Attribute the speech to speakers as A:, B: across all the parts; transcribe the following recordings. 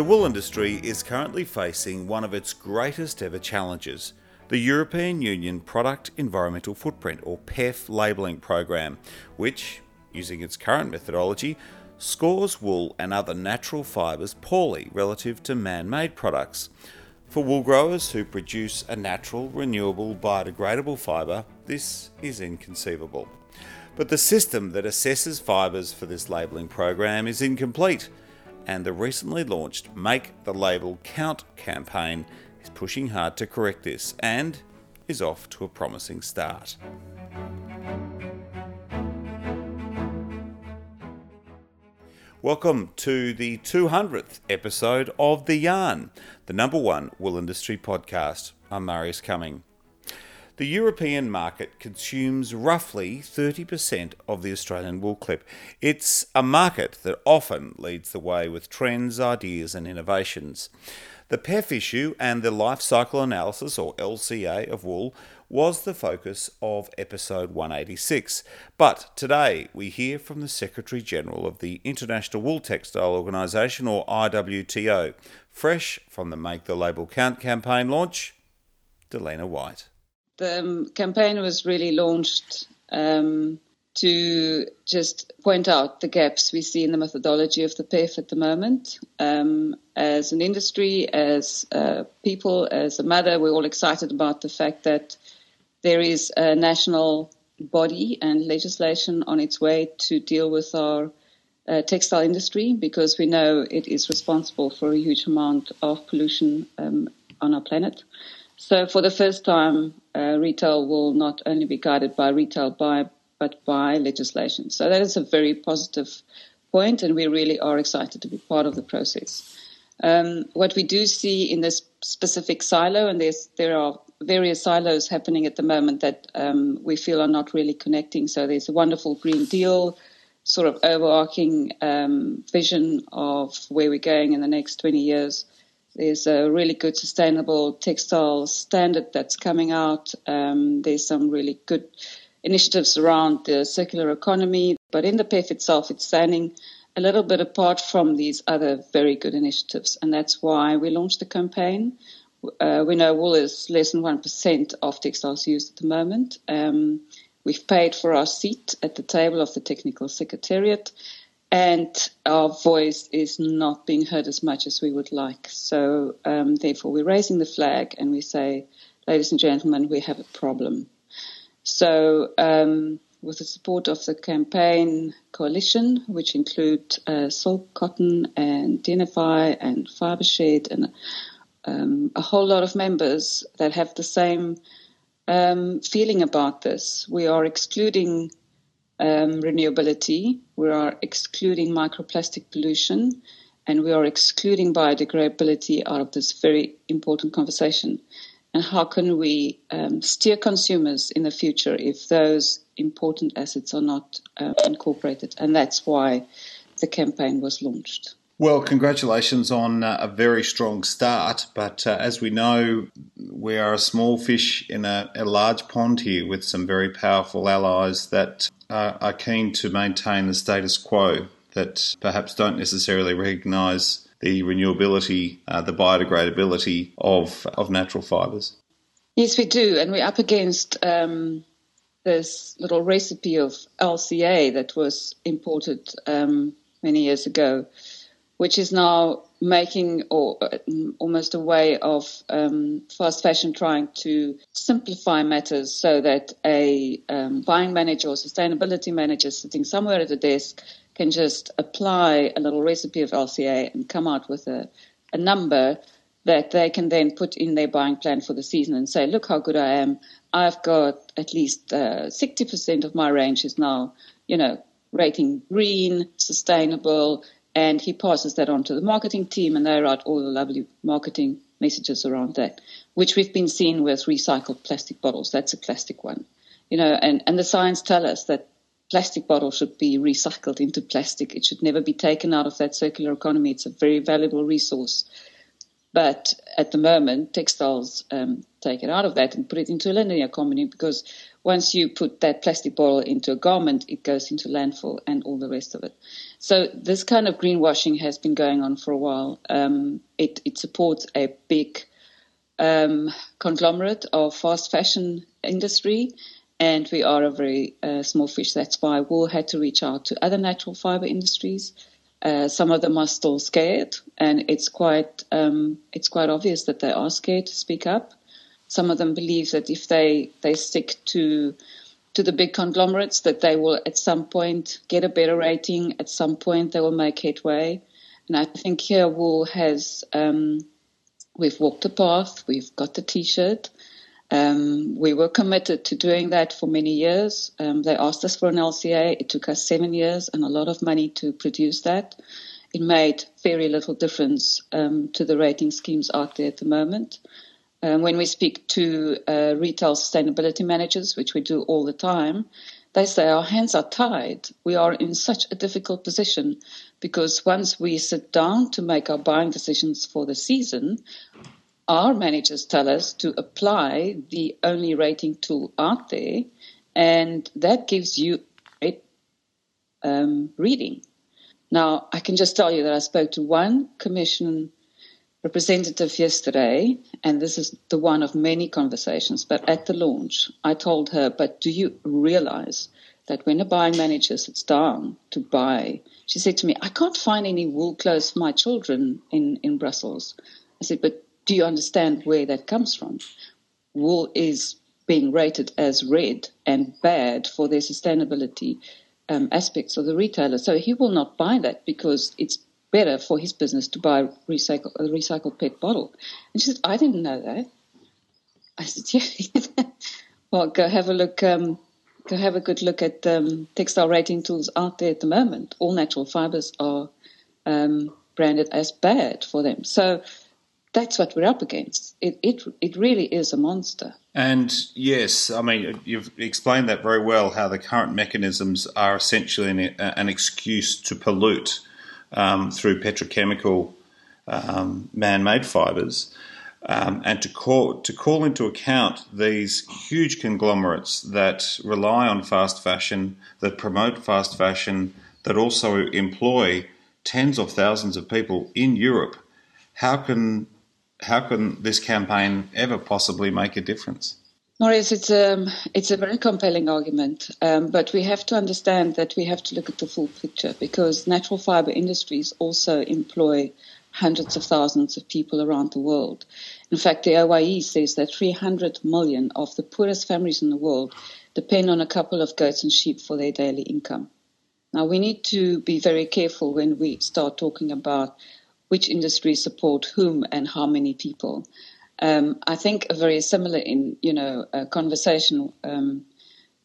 A: The wool industry is currently facing one of its greatest ever challenges the European Union Product Environmental Footprint, or PEF, labelling program, which, using its current methodology, scores wool and other natural fibres poorly relative to man made products. For wool growers who produce a natural, renewable, biodegradable fibre, this is inconceivable. But the system that assesses fibres for this labelling program is incomplete, and the recently launched Make the Label Count campaign is pushing hard to correct this and is off to a promising start. Welcome to the 200th episode of The Yarn, the number one wool industry podcast. I'm Marius Cumming. The European market consumes roughly 30% of the Australian wool clip. It's a market that often leads the way with trends, ideas, and innovations. The PEF issue and the life cycle analysis, or LCA, of wool was the focus of episode 186. But today we hear from the Secretary General of the International Wool Textile Organisation, or IWTO, fresh from the Make the Label Count campaign launch, Dalena White.
B: The um, campaign was really launched um, to just point out the gaps we see in the methodology of the PEF at the moment. Um, as an industry, as uh, people, as a mother, we're all excited about the fact that there is a national body and legislation on its way to deal with our uh, textile industry because we know it is responsible for a huge amount of pollution um, on our planet. So, for the first time, uh, retail will not only be guided by retail by but by legislation. So that is a very positive point, and we really are excited to be part of the process. Um, what we do see in this specific silo, and there are various silos happening at the moment that um, we feel are not really connecting. So there's a wonderful Green Deal sort of overarching um, vision of where we're going in the next 20 years. There's a really good sustainable textile standard that's coming out. Um, there's some really good initiatives around the circular economy. But in the PEF itself, it's standing a little bit apart from these other very good initiatives. And that's why we launched the campaign. Uh, we know wool is less than 1% of textiles used at the moment. Um, we've paid for our seat at the table of the technical secretariat, and our voice is not being heard as much as we would like. So, um, therefore, we're raising the flag and we say, ladies and gentlemen, we have a problem. So, um, with the support of the campaign coalition, which include uh, Cotton and DNFI and Fibershed and um, a whole lot of members that have the same um, feeling about this. We are excluding um, renewability, we are excluding microplastic pollution, and we are excluding biodegradability out of this very important conversation and how can we um, steer consumers in the future if those important assets are not uh, incorporated? And that's why the campaign was launched.
A: Well, congratulations on uh, a very strong start. But uh, as we know, we are a small fish in a, a, large pond here with some very powerful allies that are keen to maintain the status quo, that perhaps don't necessarily recognise the renewability, uh, the biodegradability of of natural fibres?
B: Yes, we do, and we're up against um, this little recipe of LCA that was imported um, many years ago, which is now making or uh, almost a way of um, fast fashion trying to simplify matters so that a um, buying manager or sustainability manager sitting somewhere at a desk can just apply a little recipe of LCA and come out with a, a number that they can then put in their buying plan for the season and say, look how good I am. I've got at least uh, 60% of my range is now, you know, rating green, sustainable, and he passes that on to the marketing team and they write all the lovely marketing messages around that, which we've been seeing with recycled plastic bottles. That's a plastic one. You know, and, and the science tell us that plastic bottle should be recycled into plastic. It should never be taken out of that circular economy. It's a very valuable resource. But at the moment, textiles um, take it out of that and put it into a linear economy because once you put that plastic bottle into a garment, it goes into landfill and all the rest of it. So this kind of greenwashing has been going on for a while. Um, it, it, supports a big um, conglomerate of fast fashion industry, and we are a very uh, small fish. That's why Wool had to reach out to other natural fiber industries. Uh, some of them are still scared, and it's quite um, it's quite obvious that they are scared to speak up. Some of them believe that if they, they stick to to the big conglomerates, that they will at some point get a better rating. At some point, they will make headway. And I think here Wool has um, we've walked the path. We've got the T-shirt. Um, we were committed to doing that for many years. Um, they asked us for an LCA. It took us seven years and a lot of money to produce that. It made very little difference um, to the rating schemes out there at the moment. Um, when we speak to uh, retail sustainability managers, which we do all the time, they say our hands are tied. We are in such a difficult position because once we sit down to make our buying decisions for the season, our managers tell us to apply the only rating tool out there, and that gives you a um, reading. Now, I can just tell you that I spoke to one commission representative yesterday, and this is the one of many conversations, but at the launch, I told her, but do you realize that when a buying manager sits down to buy, she said to me, I can't find any wool clothes for my children in, in Brussels. I said, but do you understand where that comes from? Wool is being rated as red and bad for their sustainability um, aspects of the retailer. So he will not buy that because it's better for his business to buy recycle, a recycled PET bottle. And she said, I didn't know that. I said, yeah. well, go have a look. Um, go have a good look at um, textile rating tools out there at the moment. All natural fibers are um, branded as bad for them. So that's what we're up against. It, it, it really is a monster.
A: And yes, I mean, you've explained that very well how the current mechanisms are essentially an, an excuse to pollute um, through petrochemical um, man-made fibres, um, and to call to call into account these huge conglomerates that rely on fast fashion, that promote fast fashion, that also employ tens of thousands of people in Europe. How can how can this campaign ever possibly make a difference?
B: Maurice, it's a, um, it's a very compelling argument, um, but we have to understand that we have to look at the full picture because natural fiber industries also employ hundreds of thousands of people around the world. In fact, the OIE says that 300 million of the poorest families in the world depend on a couple of goats and sheep for their daily income. Now, we need to be very careful when we start talking about which industries support whom and how many people. Um, I think a very similar in you know conversation um,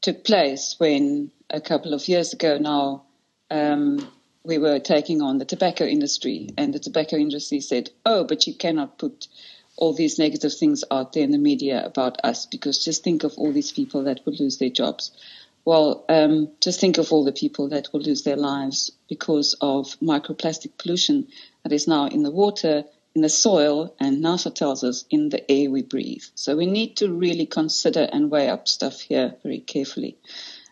B: took place when a couple of years ago now um, we were taking on the tobacco industry, and the tobacco industry said, "Oh, but you cannot put." All these negative things out there in the media about us because just think of all these people that will lose their jobs. Well, um, just think of all the people that will lose their lives because of microplastic pollution that is now in the water, in the soil, and NASA tells us in the air we breathe. So we need to really consider and weigh up stuff here very carefully.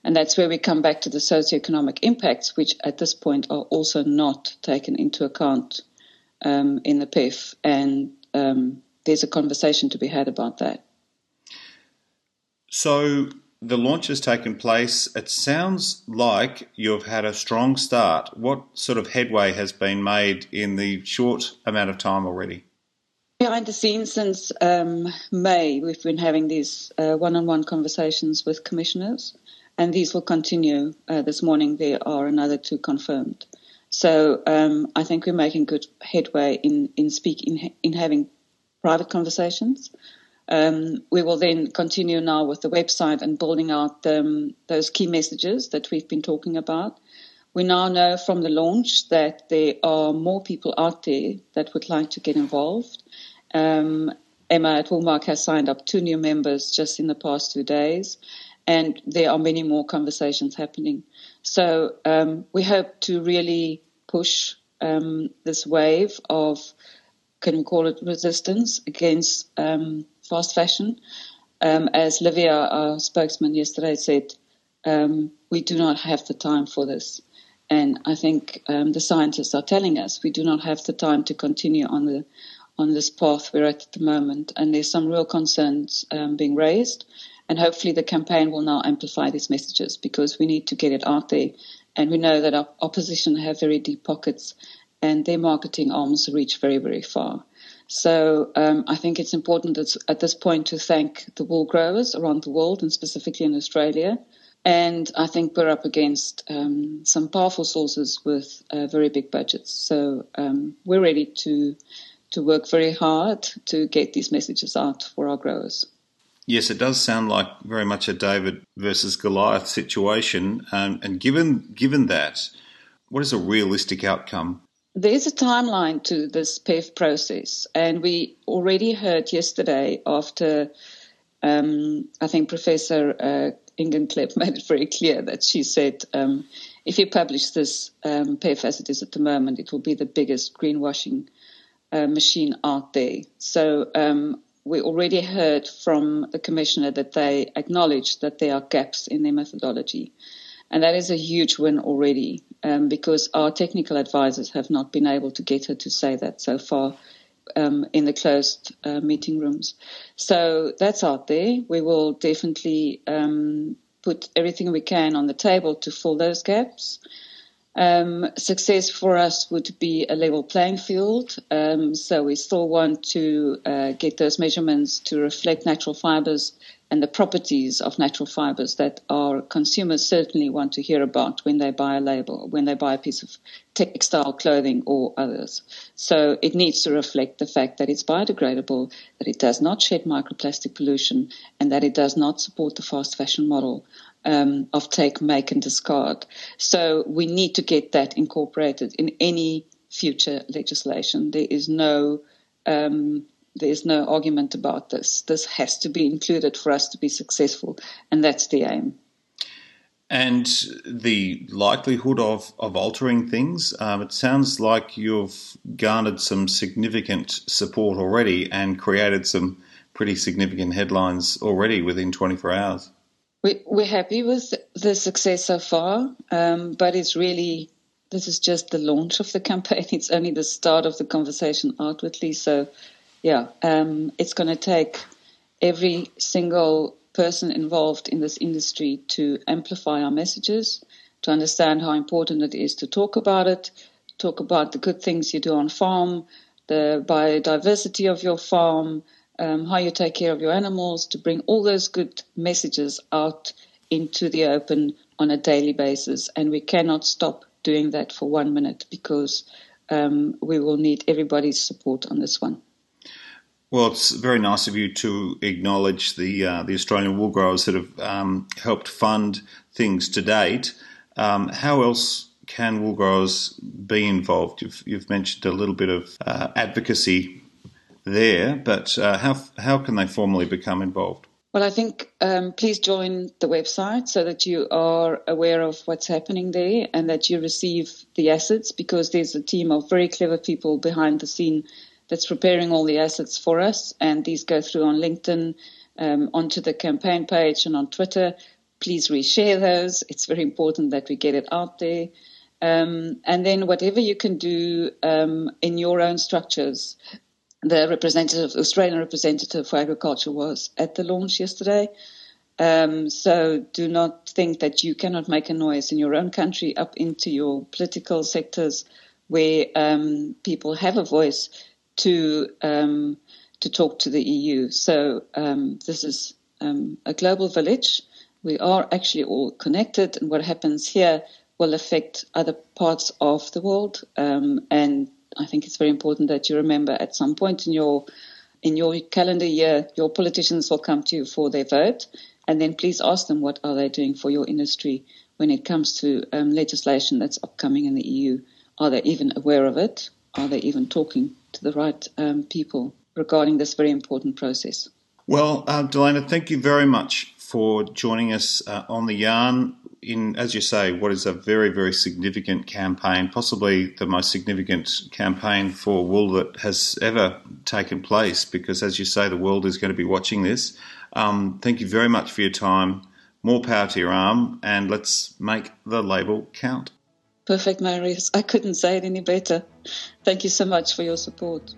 B: And that's where we come back to the socioeconomic impacts, which at this point are also not taken into account um, in the PEF. And um, there's a conversation to be had about that.
A: So the launch has taken place. It sounds like you've had a strong start. What sort of headway has been made in the short amount of time already?
B: Behind the scenes since um, May, we've been having these one on one conversations with commissioners, and these will continue. Uh, this morning, there are another two confirmed. So um, I think we're making good headway in, in, speak, in, in having private conversations. Um, we will then continue now with the website and building out um, those key messages that we've been talking about. We now know from the launch that there are more people out there that would like to get involved. Um, Emma at Woolmark has signed up two new members just in the past two days, and there are many more conversations happening. So um, we hope to really push um, this wave of, can we call it resistance against um, fast fashion. um, as Livia, our spokesman yesterday, said, um, we do not have the time for this. And I think um, the scientists are telling us we do not have the time to continue on the on this path we're at at the moment. And there's some real concerns um, being raised. And hopefully the campaign will now amplify these messages because we need to get it out there. And we know that our opposition have very deep pockets and their marketing arms reach very, very far. So um, I think it's important at this point to thank the wool growers around the world and specifically in Australia and I think we're up against um, some powerful sources with uh, very big budgets. So um, we're ready to to work very hard to get these messages out for our growers.
A: Yes, it does sound like very much a David versus Goliath situation. Um, and given given that, what is a realistic outcome?
B: There is a timeline to this PEF process, and we already heard yesterday after um, I think Professor uh, made it very clear that she said, um, if you publish this um, PEF as it is at the moment, it will be the biggest greenwashing uh, machine out there. So um, we already heard from the commissioner that they acknowledge that there are gaps in their methodology. And that is a huge win already um, because our technical advisors have not been able to get her to say that so far um, in the closed uh, meeting rooms. So that's out there. We will definitely um, put everything we can on the table to fill those gaps. Um, success for us would be a level playing field. Um, so we still want to uh, get those measurements to reflect natural fibers and the properties of natural fibers that our consumers certainly want to hear about when they buy a label, when they buy a piece of textile clothing or others. So it needs to reflect the fact that it's biodegradable, that it does not shed microplastic pollution, and that it does not support the fast fashion model um, of take, make, and discard. So we need to get that incorporated in any future legislation. There is no um, there's no argument about this. This has to be included for us to be successful, and that's the aim.
A: And the likelihood of, of altering things, um, it sounds like you've garnered some significant support already and created some pretty significant headlines already within 24 hours.
B: We, we're happy with the success so far, um, but it's really this is just the launch of the campaign. It's only the start of the conversation outwardly. So yeah, um, it's going to take every single person involved in this industry to amplify our messages, to understand how important it is to talk about it, talk about the good things you do on farm, the biodiversity of your farm, um, how you take care of your animals, to bring all those good messages out into the open on a daily basis. And we cannot stop doing that for one minute because um, we will need everybody's support on this one.
A: Well, it's very nice of you to acknowledge the uh, the Australian wool growers that have um, helped fund things to date. Um, how else can wool growers be involved? You've, you've mentioned a little bit of uh, advocacy there, but uh, how how can they formally become involved?
B: Well, I think um, please join the website so that you are aware of what's happening there and that you receive the assets because there's a team of very clever people behind the scene that's preparing all the assets for us. And these go through on LinkedIn, um, onto the campaign page, and on Twitter. Please reshare those. It's very important that we get it out there. Um, and then whatever you can do um, in your own structures. The representative, Australian representative for agriculture, was at the launch yesterday. Um, so do not think that you cannot make a noise in your own country up into your political sectors where um, people have a voice to um, to talk to the EU. So um, this is um, a global village. We are actually all connected, and what happens here will affect other parts of the world. Um, and I think it's very important that you remember at some point in your in your calendar year, your politicians will come to you for their vote, and then please ask them what are they doing for your industry when it comes to um, legislation that's upcoming in the EU. Are they even aware of it? Are they even talking to the right um, people regarding this very important process.
A: Well, uh, Dalena, thank you very much for joining us uh, on the yarn. in, as you say, what is a very, very significant campaign, possibly the most significant campaign for wool that has ever taken place, because as you say, the world is going to be watching this. Um, thank you very much for your time. More power to your arm, and let's make the label count.
B: Perfect, Marius. I couldn't say it any better. Thank you so much for your support.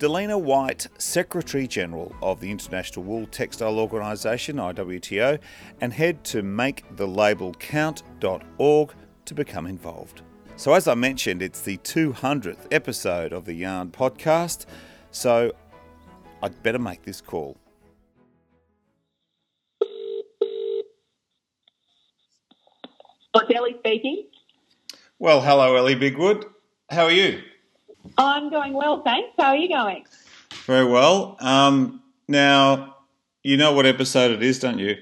A: Dalena White, Secretary General of the International Wool Textile Organisation, IWTO, and head to makethelabelcount.org to become involved. So, as I mentioned, it's the 200th episode of the Yarn podcast, so I'd better make this call.
C: What's Ellie speaking?
A: Well, hello, Ellie Bigwood. How are you?
C: I'm going well, thanks. How are you going?
A: Very well. Um, now, you know what episode it is, don't you?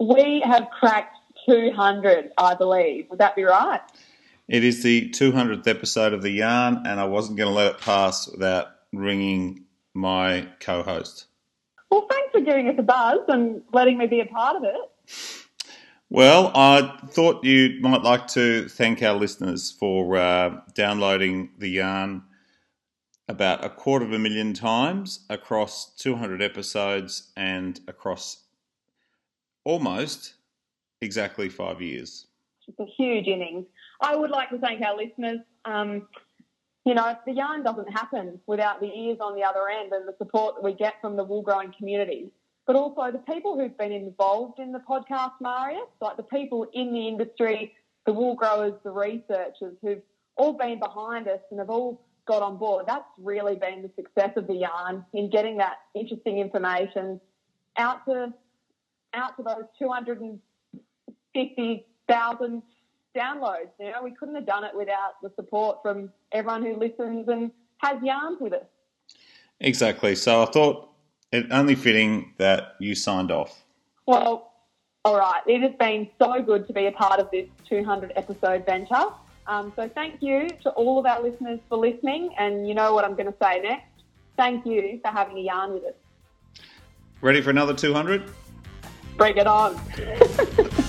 C: We have cracked 200, I believe. Would that be right?
A: It is the 200th episode of The Yarn, and I wasn't going to let it pass without ringing my co host.
C: Well, thanks for giving us a buzz and letting me be a part of it.
A: Well, I thought you might like to thank our listeners for uh, downloading the yarn about a quarter of a million times across 200 episodes and across almost exactly five years.
C: It's a huge innings. I would like to thank our listeners. Um, you know, the yarn doesn't happen without the ears on the other end and the support that we get from the wool growing community but also the people who've been involved in the podcast, Marius, like the people in the industry, the wool growers, the researchers who've all been behind us and have all got on board. That's really been the success of the yarn in getting that interesting information out to out to those 250,000 downloads. You know, we couldn't have done it without the support from everyone who listens and has yarns with us.
A: Exactly. So I thought it only fitting that you signed off.
C: Well, all right. It has been so good to be a part of this 200 episode venture. Um, so thank you to all of our listeners for listening. And you know what I'm going to say next. Thank you for having a yarn with us.
A: Ready for another 200?
C: Bring it on.